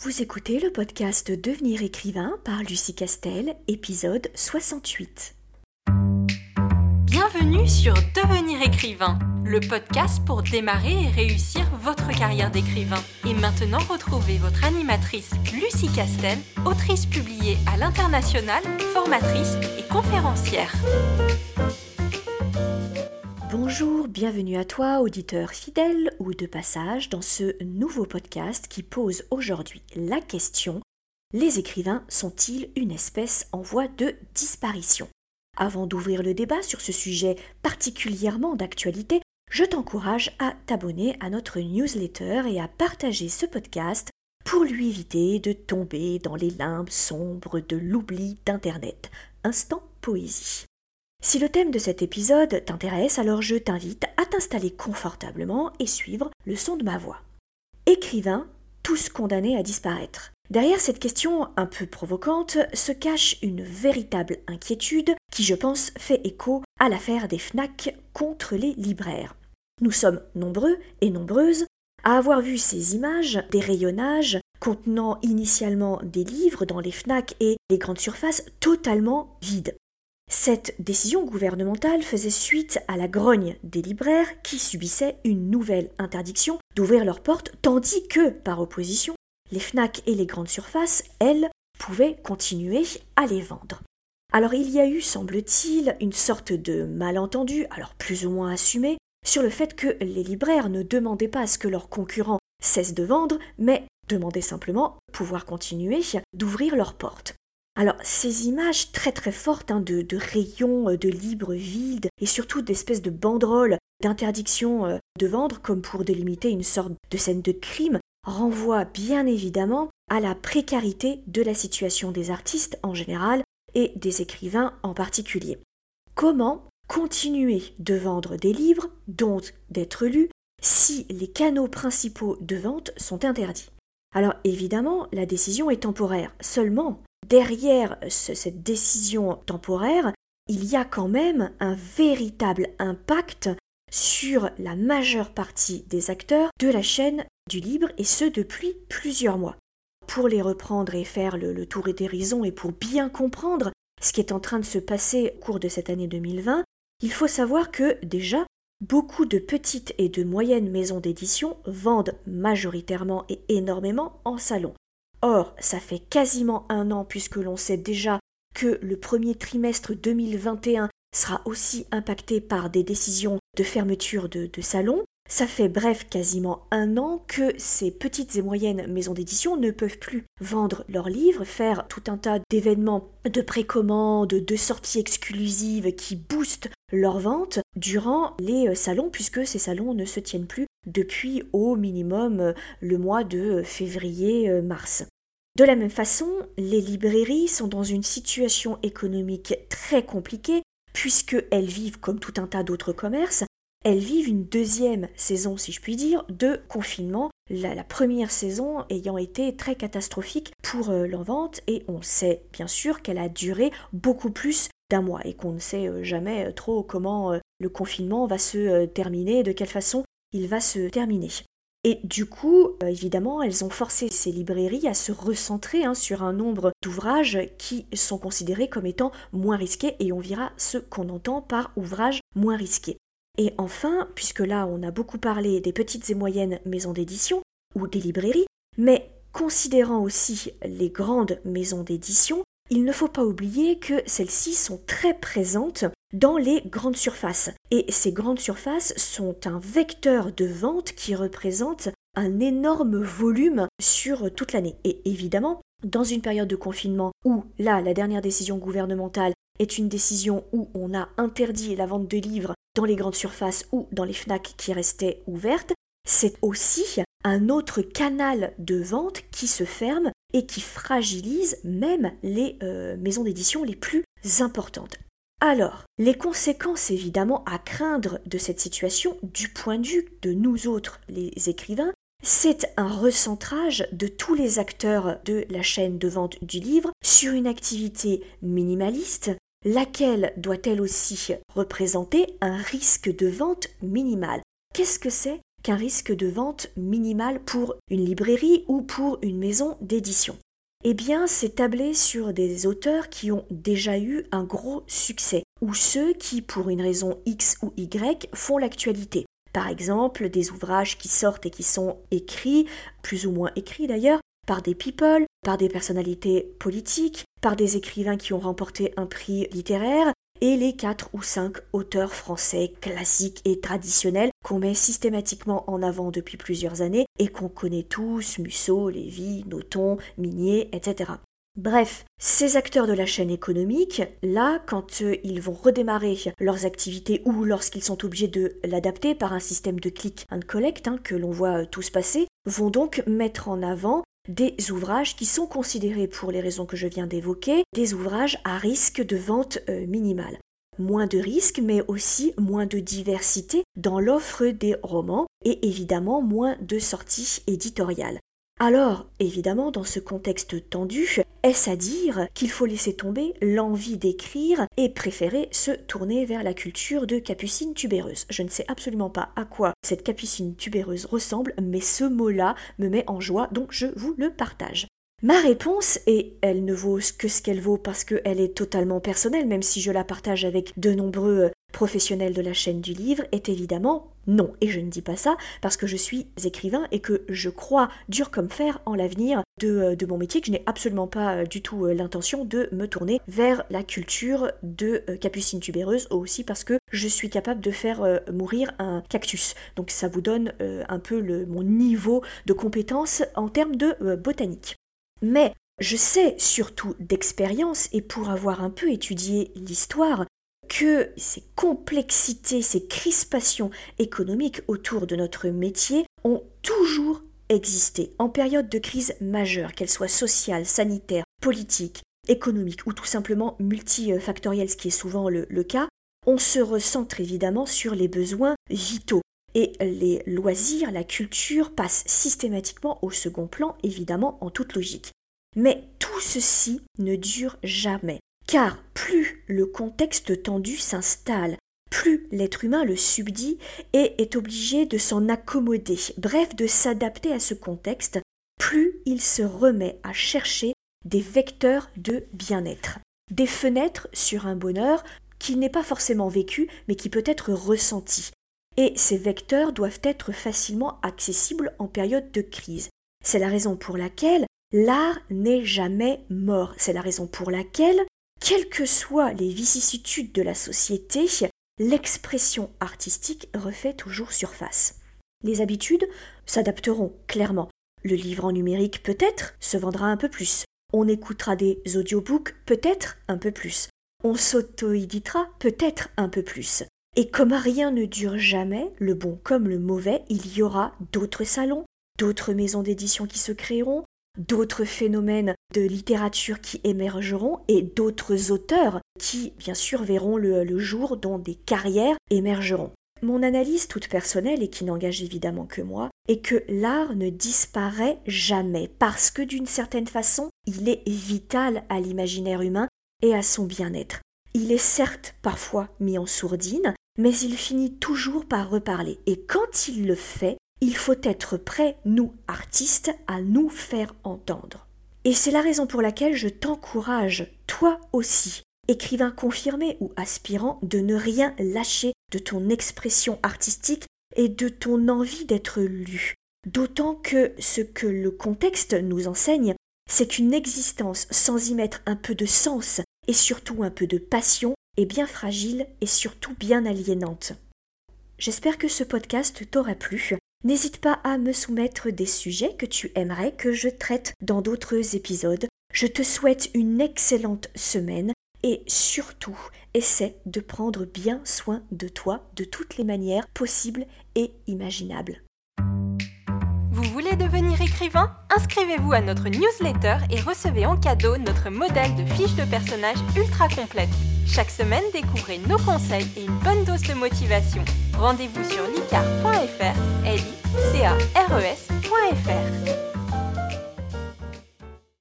Vous écoutez le podcast Devenir écrivain par Lucie Castel, épisode 68. Bienvenue sur Devenir écrivain, le podcast pour démarrer et réussir votre carrière d'écrivain. Et maintenant, retrouvez votre animatrice Lucie Castel, autrice publiée à l'international, formatrice et conférencière. Bonjour, bienvenue à toi, auditeur fidèle ou de passage, dans ce nouveau podcast qui pose aujourd'hui la question Les écrivains sont-ils une espèce en voie de disparition? Avant d'ouvrir le débat sur ce sujet particulièrement d'actualité, je t'encourage à t'abonner à notre newsletter et à partager ce podcast pour lui éviter de tomber dans les limbes sombres de l'oubli d'Internet. Instant poésie. Si le thème de cet épisode t'intéresse, alors je t'invite à t'installer confortablement et suivre le son de ma voix. Écrivains, tous condamnés à disparaître. Derrière cette question un peu provocante se cache une véritable inquiétude qui, je pense, fait écho à l'affaire des FNAC contre les libraires. Nous sommes nombreux et nombreuses à avoir vu ces images des rayonnages contenant initialement des livres dans les FNAC et les grandes surfaces totalement vides. Cette décision gouvernementale faisait suite à la grogne des libraires qui subissaient une nouvelle interdiction d'ouvrir leurs portes, tandis que, par opposition, les FNAC et les grandes surfaces, elles, pouvaient continuer à les vendre. Alors il y a eu, semble-t-il, une sorte de malentendu, alors plus ou moins assumé, sur le fait que les libraires ne demandaient pas à ce que leurs concurrents cessent de vendre, mais demandaient simplement pouvoir continuer d'ouvrir leurs portes. Alors ces images très très fortes hein, de, rayons, euh, de livres vides et surtout d'espèces de banderoles d'interdiction euh, de vendre comme pour délimiter une sorte de scène de crime renvoient bien évidemment à la précarité de la situation des artistes en général et des écrivains en particulier. Comment continuer de vendre des livres, dont d'être lus, si les canaux principaux de vente sont interdits? Alors évidemment, la décision est temporaire. Seulement, derrière cette décision temporaire, il y a quand même un véritable impact sur la majeure partie des acteurs de la chaîne du libre et ce depuis plusieurs mois. Pour les reprendre et faire le, tour et dérision et pour bien comprendre ce qui est en train de se passer au cours de cette année 2020, il faut savoir que déjà beaucoup de petites et de moyennes maisons d'édition vendent majoritairement et énormément en salon. Or, ça fait quasiment un an puisque l'on sait déjà que le premier trimestre 2021 sera aussi impacté par des décisions de fermeture de, salons. Ça fait bref quasiment un an que ces petites et moyennes maisons d'édition ne peuvent plus vendre leurs livres, faire tout un tas d'événements de précommande, de sorties exclusives qui boostent leurs ventes durant les salons puisque ces salons ne se tiennent plus depuis au minimum euh, le mois de euh, février-mars. Euh, de la même façon, les librairies sont dans une situation économique très compliquée puisqu'elles vivent, comme tout un tas d'autres commerces, elles vivent une deuxième saison, si je puis dire, de confinement, la, première saison ayant été très catastrophique pour leur vente, et on sait bien sûr qu'elle a duré beaucoup plus d'un mois, et qu'on ne sait jamais trop comment le confinement va se terminer, de quelle façon il va se terminer. Et du coup, euh, évidemment, elles ont forcé ces librairies à se recentrer hein, sur un nombre d'ouvrages qui sont considérés comme étant moins risqués, et on verra ce qu'on entend par ouvrage moins risqué. Et enfin, puisque là on a beaucoup parlé des petites et moyennes maisons d'édition ou des librairies, mais considérant aussi les grandes maisons d'édition, il ne faut pas oublier que celles-ci sont très présentes dans les grandes surfaces. Et ces grandes surfaces sont un vecteur de vente qui représente un énorme volume sur toute l'année. Et évidemment, dans une période de confinement où, là, la dernière décision gouvernementale est une décision où on a interdit la vente de livres dans les grandes surfaces ou dans les FNAC qui restaient ouvertes, c'est aussi un autre canal de vente qui se ferme et qui fragilise même les euh, maisons d'édition les plus importantes. Alors, les conséquences évidemment à craindre de cette situation du point de vue de nous autres, les écrivains, c'est un recentrage de tous les acteurs de la chaîne de vente du livre sur une activité minimaliste, laquelle doit elle aussi représenter un risque de vente minimal. Qu'est-ce que c'est qu'un risque de vente minimal pour une librairie ou pour une maison d'édition Eh bien, c'est tablé sur des auteurs qui ont déjà eu un gros succès, ou ceux qui, pour une raison X ou Y, font l'actualité. Par exemple, des ouvrages qui sortent et qui sont écrits, plus ou moins écrits d'ailleurs, par des people, par des personnalités politiques, par des écrivains qui ont remporté un prix littéraire, et les quatre ou cinq auteurs français classiques et traditionnels qu'on met systématiquement en avant depuis plusieurs années et qu'on connaît tous, Musso, Lévy, Noton, Minier, etc. Bref, ces acteurs de la chaîne économique, là, quand euh, ils vont redémarrer leurs activités ou lorsqu'ils sont obligés de l'adapter par un système de click and collect hein, que l'on voit euh, tous passer, vont donc mettre en avant des ouvrages qui sont considérés, pour les raisons que je viens d'évoquer, des ouvrages à risque de vente euh, minimale. Moins de risques, mais aussi moins de diversité dans l'offre des romans et évidemment moins de sorties éditoriales. Alors, évidemment, dans ce contexte tendu, est-ce à dire qu'il faut laisser tomber l'envie d'écrire et préférer se tourner vers la culture de capucine tubéreuse? Je ne sais absolument pas à quoi cette capucine tubéreuse ressemble, mais ce mot-là me met en joie, donc je vous le partage. Ma réponse, et elle ne vaut que ce qu'elle vaut parce qu'elle est totalement personnelle, même si je la partage avec de nombreux professionnel de la chaîne du livre est évidemment non. Et je ne dis pas ça parce que je suis écrivain et que je crois dur comme fer en l'avenir de, euh, de, mon métier, que je n'ai absolument pas euh, du tout euh, l'intention de me tourner vers la culture de capucine tubéreuse, aussi parce que je suis capable de faire mourir un cactus. Donc ça vous donne un peu le, mon niveau de compétence en termes de botanique. Mais je sais surtout d'expérience et pour avoir un peu étudié l'histoire que ces complexités, ces crispations économiques autour de notre métier ont toujours existé en période de crise majeure, qu'elle soit sociale, sanitaire, politique, économique ou tout simplement multifactorielle, ce qui est souvent le, le cas, on se recentre évidemment sur les besoins vitaux. Et les loisirs, la culture passent systématiquement au second plan, évidemment en toute logique. Mais tout ceci ne dure jamais. Car plus le contexte tendu s'installe, plus l'être humain le subdit et est obligé de s'en accommoder, bref de s'adapter à ce contexte, plus il se remet à chercher des vecteurs de bien-être, des fenêtres sur un bonheur qui n'est pas forcément vécu, mais qui peut être ressenti. Et ces vecteurs doivent être facilement accessibles en période de crise. C'est la raison pour laquelle l'art n'est jamais mort. C'est la raison pour laquelle quelles que soient les vicissitudes de la société, l'expression artistique refait toujours surface. Les habitudes s'adapteront clairement. Le livre en numérique peut-être se vendra un peu plus. On écoutera des audiobooks peut-être un peu plus. On s'auto-éditera peut-être un peu plus. Et comme rien ne dure jamais, le bon comme le mauvais, il y aura d'autres salons, d'autres maisons d'édition qui se créeront, d'autres phénomènes de littérature qui émergeront et d'autres auteurs qui, bien sûr, verront le, jour dont des carrières émergeront. Mon analyse toute personnelle et qui n'engage évidemment que moi est que l'art ne disparaît jamais parce que d'une certaine façon il est vital à l'imaginaire humain et à son bien-être. Il est certes parfois mis en sourdine, mais il finit toujours par reparler et quand il le fait, il faut être prêt, nous, artistes, à nous faire entendre. Et c'est la raison pour laquelle je t'encourage, toi aussi, écrivain confirmé ou aspirant, de ne rien lâcher de ton expression artistique et de ton envie d'être lu. D'autant que ce que le contexte nous enseigne, c'est qu'une existence sans y mettre un peu de sens et surtout un peu de passion est bien fragile et surtout bien aliénante. J'espère que ce podcast t'aura plu N'hésite pas à me soumettre des sujets que tu aimerais que je traite dans d'autres épisodes. Je te souhaite une excellente semaine et surtout essaie de prendre bien soin de toi de toutes les manières possibles et imaginables. Vous voulez devenir écrivain? Inscrivez-vous à notre newsletter et recevez en cadeau notre modèle de fiche de personnage ultra complète. Chaque semaine, découvrez nos conseils et une bonne dose de motivation. Rendez-vous sur licar.fr, l i e.